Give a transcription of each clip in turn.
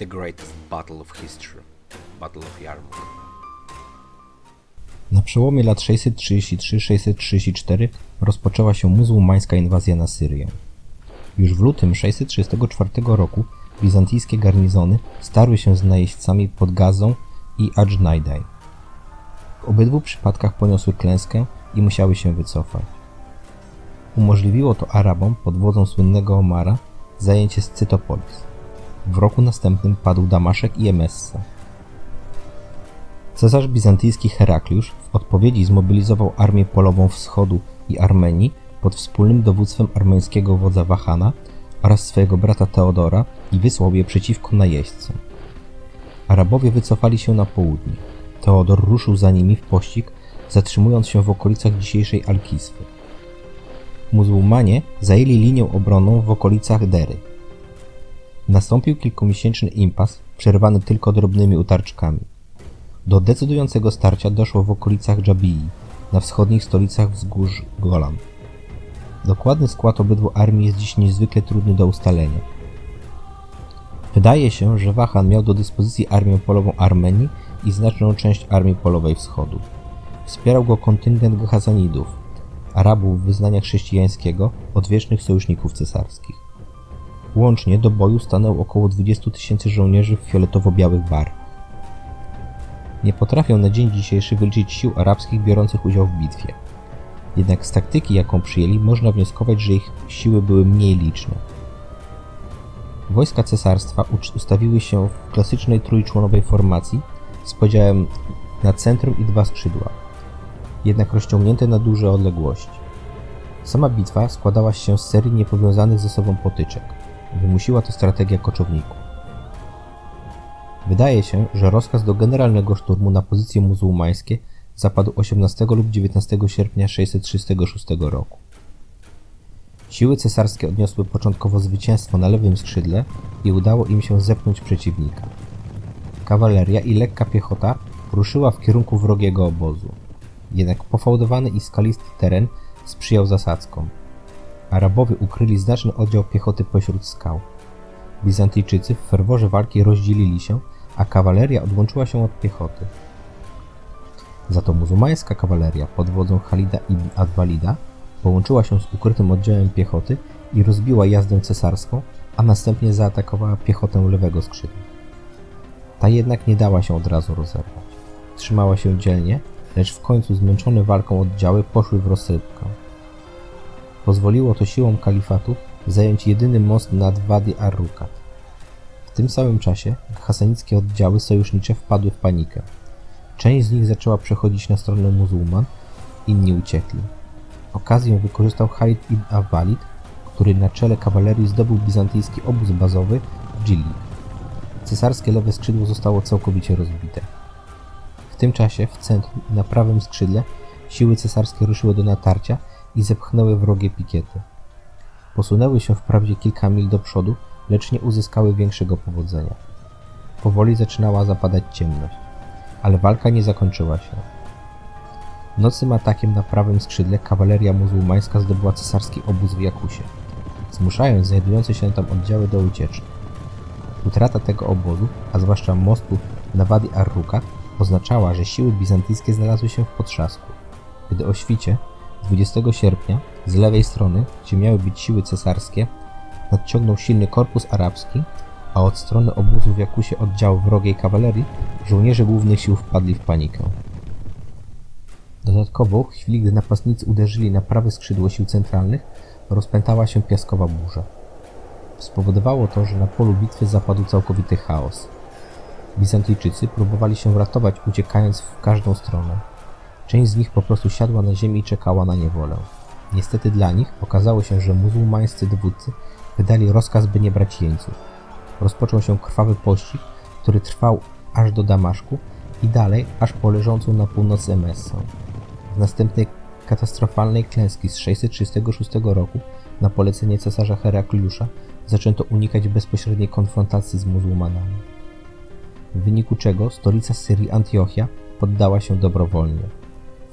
the greatest battle of history, Battle of Yarmouk. Na przełomie lat 633-634 rozpoczęła się muzułmańska inwazja na Syrię. Już w lutym 634 roku bizantyjskie garnizony starły się z najeźdźcami pod Gazą i Adżnajdaj. W obydwu przypadkach poniosły klęskę i musiały się wycofać. Umożliwiło to Arabom pod wodzą słynnego Omara zajęcie Scytopolis. W roku następnym padł Damaszek i Emessa. Cesarz bizantyjski Herakliusz w odpowiedzi zmobilizował armię polową wschodu i Armenii pod wspólnym dowództwem armeńskiego wodza Wahana oraz swojego brata Teodora i wysłał je przeciwko najeźdźcom. Arabowie wycofali się na południe. Teodor ruszył za nimi w pościg, zatrzymując się w okolicach dzisiejszej Alkiswy. Muzułmanie zajęli linię obronną w okolicach Dery. Nastąpił kilkumiesięczny impas, przerwany tylko drobnymi utarczkami. Do decydującego starcia doszło w okolicach Dżabii, na wschodnich stolicach wzgórz Golan. Dokładny skład obydwu armii jest dziś niezwykle trudny do ustalenia. Wydaje się, że Wahan miał do dyspozycji armię polową Armenii i znaczną część armii polowej wschodu. Wspierał go kontyngent Hasanidów, Arabów wyznania chrześcijańskiego, odwiecznych sojuszników cesarskich. Łącznie do boju stanęło około 20 tysięcy żołnierzy w fioletowo-białych barwach. Nie potrafią na dzień dzisiejszy wyliczyć sił arabskich biorących udział w bitwie. Jednak z taktyki, jaką przyjęli, można wnioskować, że ich siły były mniej liczne. Wojska cesarstwa ustawiły się w klasycznej trójczłonowej formacji z podziałem na centrum i dwa skrzydła, jednak rozciągnięte na duże odległości. Sama bitwa składała się z serii niepowiązanych ze sobą potyczek. Wymusiła to strategia koczowników. Wydaje się, że rozkaz do generalnego szturmu na pozycje muzułmańskie zapadł 18 lub 19 sierpnia 636 roku. Siły cesarskie odniosły początkowo zwycięstwo na lewym skrzydle i udało im się zepchnąć przeciwnika. Kawaleria i lekka piechota ruszyła w kierunku wrogiego obozu. Jednak pofałdowany i skalisty teren sprzyjał zasadzkom. Arabowie ukryli znaczny oddział piechoty pośród skał. Bizantyjczycy w ferworze walki rozdzielili się, a kawaleria odłączyła się od piechoty. Za to muzułmańska kawaleria pod wodzą Halida ibn Adwalida połączyła się z ukrytym oddziałem piechoty i rozbiła jazdę cesarską, a następnie zaatakowała piechotę lewego skrzydła. Ta jednak nie dała się od razu rozerwać. Trzymała się dzielnie, lecz w końcu zmęczone walką oddziały poszły w rozsypkę. Pozwoliło to siłom kalifatu zająć jedyny most nad Wadi Ar-Rukat. W tym samym czasie hasanickie oddziały sojusznicze wpadły w panikę. Część z nich zaczęła przechodzić na stronę muzułman, inni uciekli. Okazję wykorzystał Khalid ibn Awalid, który na czele kawalerii zdobył bizantyjski obóz bazowy w Dżilli. Cesarskie lewe skrzydło zostało całkowicie rozbite. W tym czasie w centrum i na prawym skrzydle siły cesarskie ruszyły do natarcia i zepchnęły wrogie pikiety. Posunęły się wprawdzie kilka mil do przodu, lecz nie uzyskały większego powodzenia. Powoli zaczynała zapadać ciemność, ale walka nie zakończyła się. Nocnym atakiem na prawym skrzydle kawaleria muzułmańska zdobyła cesarski obóz w Jakusie, zmuszając znajdujące się tam oddziały do ucieczki. Utrata tego obozu, a zwłaszcza mostu na Wadi Ar-Rukat, oznaczała, że siły bizantyjskie znalazły się w potrzasku. Gdy o świcie 20 sierpnia z lewej strony, gdzie miały być siły cesarskie, nadciągnął silny korpus arabski, a od strony obozu w Jakusie oddział wrogiej kawalerii, żołnierze głównych sił wpadli w panikę. Dodatkowo, w chwili gdy napastnicy uderzyli na prawe skrzydło sił centralnych, rozpętała się piaskowa burza. Spowodowało to, że na polu bitwy zapadł całkowity chaos. Bizantyjczycy próbowali się ratować, uciekając w każdą stronę. Część z nich po prostu siadła na ziemi i czekała na niewolę. Niestety dla nich okazało się, że muzułmańscy dowódcy wydali rozkaz, by nie brać jeńców. Rozpoczął się krwawy pościg, który trwał aż do Damaszku i dalej aż po leżącą na północy Emessę. W następnej katastrofalnej klęski z 636 roku na polecenie cesarza Herakliusza zaczęto unikać bezpośredniej konfrontacji z muzułmanami. W wyniku czego stolica Syrii Antiochia poddała się dobrowolnie.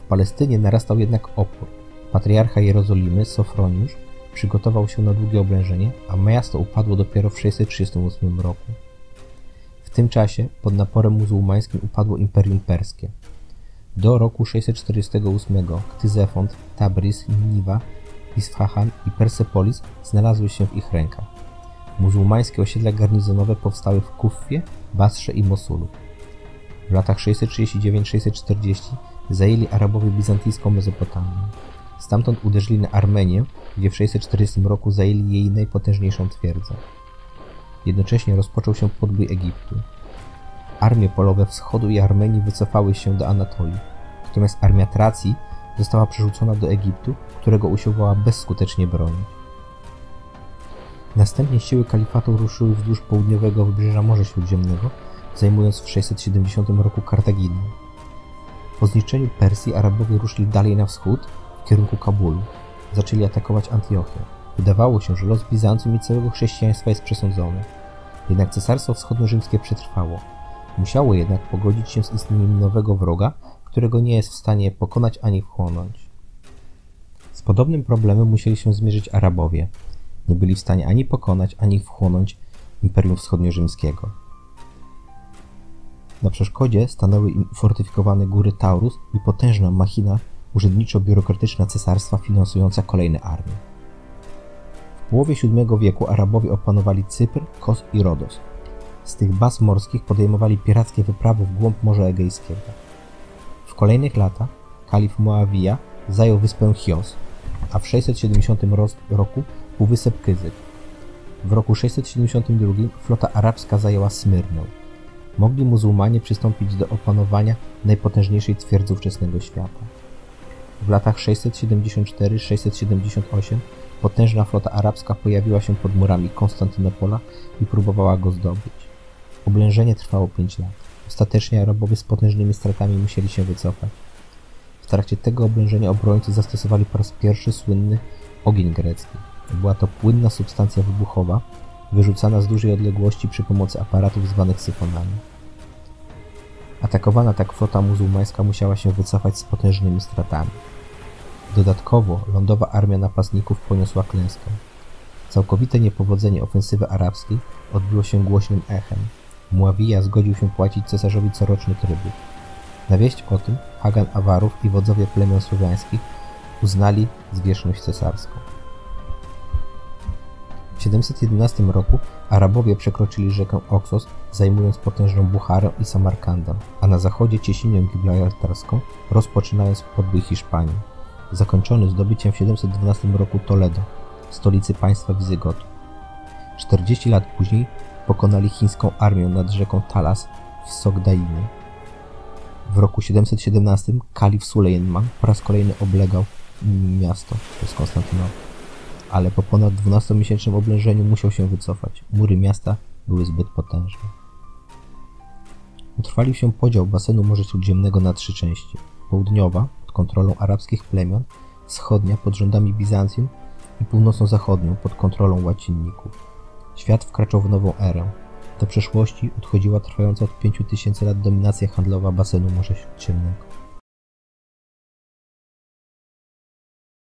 Palestynie narastał jednak opór. Patriarcha Jerozolimy, Sofroniusz, przygotował się na długie oblężenie, a miasto upadło dopiero w 638 roku. W tym czasie pod naporem muzułmańskim upadło Imperium Perskie. Do roku 648 Ktyzefont, Tabriz, Niniwa, Isfahan i Persepolis znalazły się w ich rękach. Muzułmańskie osiedla garnizonowe powstały w Kuffie, Basrze i Mosulu. W latach 639-640 zajęli Arabowie bizantyjską Mezopotamię. Stamtąd uderzyli na Armenię, gdzie w 640 roku zajęli jej najpotężniejszą twierdzę. Jednocześnie rozpoczął się podbój Egiptu. Armie polowe wschodu i Armenii wycofały się do Anatolii, natomiast armia Tracji została przerzucona do Egiptu, którego usiłowała bezskutecznie bronić. Następnie siły kalifatu ruszyły wzdłuż południowego wybrzeża Morza Śródziemnego, zajmując w 670 roku Kartaginę. Po zniszczeniu Persji Arabowie ruszyli dalej na wschód, w kierunku Kabulu. Zaczęli atakować Antiochię. Wydawało się, że los Bizancjum i całego chrześcijaństwa jest przesądzony. Jednak Cesarstwo Wschodnio-Rzymskie przetrwało. Musiało jednak pogodzić się z istnieniem nowego wroga, którego nie jest w stanie pokonać ani wchłonąć. Z podobnym problemem musieli się zmierzyć Arabowie. Nie byli w stanie ani pokonać, ani wchłonąć Imperium Wschodnio-Rzymskiego. Na przeszkodzie stanęły im fortyfikowane góry Taurus i potężna machina urzędniczo-biurokratyczna cesarstwa finansująca kolejne armie. W połowie VII wieku Arabowie opanowali Cypr, Kos i Rodos. Z tych baz morskich podejmowali pirackie wyprawy w głąb Morza Egejskiego. W kolejnych latach kalif Moawija zajął wyspę Chios, a w 670 roku półwysep Kyzyk. W roku 672 flota arabska zajęła Smyrnę. Mogli muzułmanie przystąpić do opanowania najpotężniejszej twierdzy ówczesnego świata. W latach 674-678 potężna flota arabska pojawiła się pod murami Konstantynopola i próbowała go zdobyć. Oblężenie trwało 5 lat. Ostatecznie Arabowie z potężnymi stratami musieli się wycofać. W trakcie tego oblężenia obrońcy zastosowali po raz pierwszy słynny ogień grecki. Była to płynna substancja wybuchowa, wyrzucana z dużej odległości przy pomocy aparatów zwanych syfonami. Atakowana tak flota muzułmańska musiała się wycofać z potężnymi stratami. Dodatkowo lądowa armia napastników poniosła klęskę. Całkowite niepowodzenie ofensywy arabskiej odbiło się głośnym echem. Muawija zgodził się płacić cesarzowi coroczny trybut. Na wieść o tym Hagan Awarów i wodzowie plemion słowiańskich uznali zwierzchność cesarską. W 711 roku Arabowie przekroczyli rzekę Oxos, zajmując potężną Bucharę i Samarkandę, a na zachodzie Cieśninę Gibraltarską, rozpoczynając podbój Hiszpanii. Zakończony zdobyciem w 712 roku Toledo, stolicy państwa Wizygotu. 40 lat później pokonali chińską armię nad rzeką Talas w Sogdainie. W roku 717 kalif Sulejman po raz kolejny oblegał miasto, to jest Konstantynopol ale po ponad 12-miesięcznym oblężeniu musiał się wycofać. Mury miasta były zbyt potężne. Utrwalił się podział basenu Morza Śródziemnego na trzy części. Południowa, pod kontrolą arabskich plemion, wschodnia, pod rządami Bizancjum i północno-zachodnią, pod kontrolą łacinników. Świat wkraczał w nową erę. Do przeszłości odchodziła trwająca od 5000 lat dominacja handlowa basenu Morza Śródziemnego.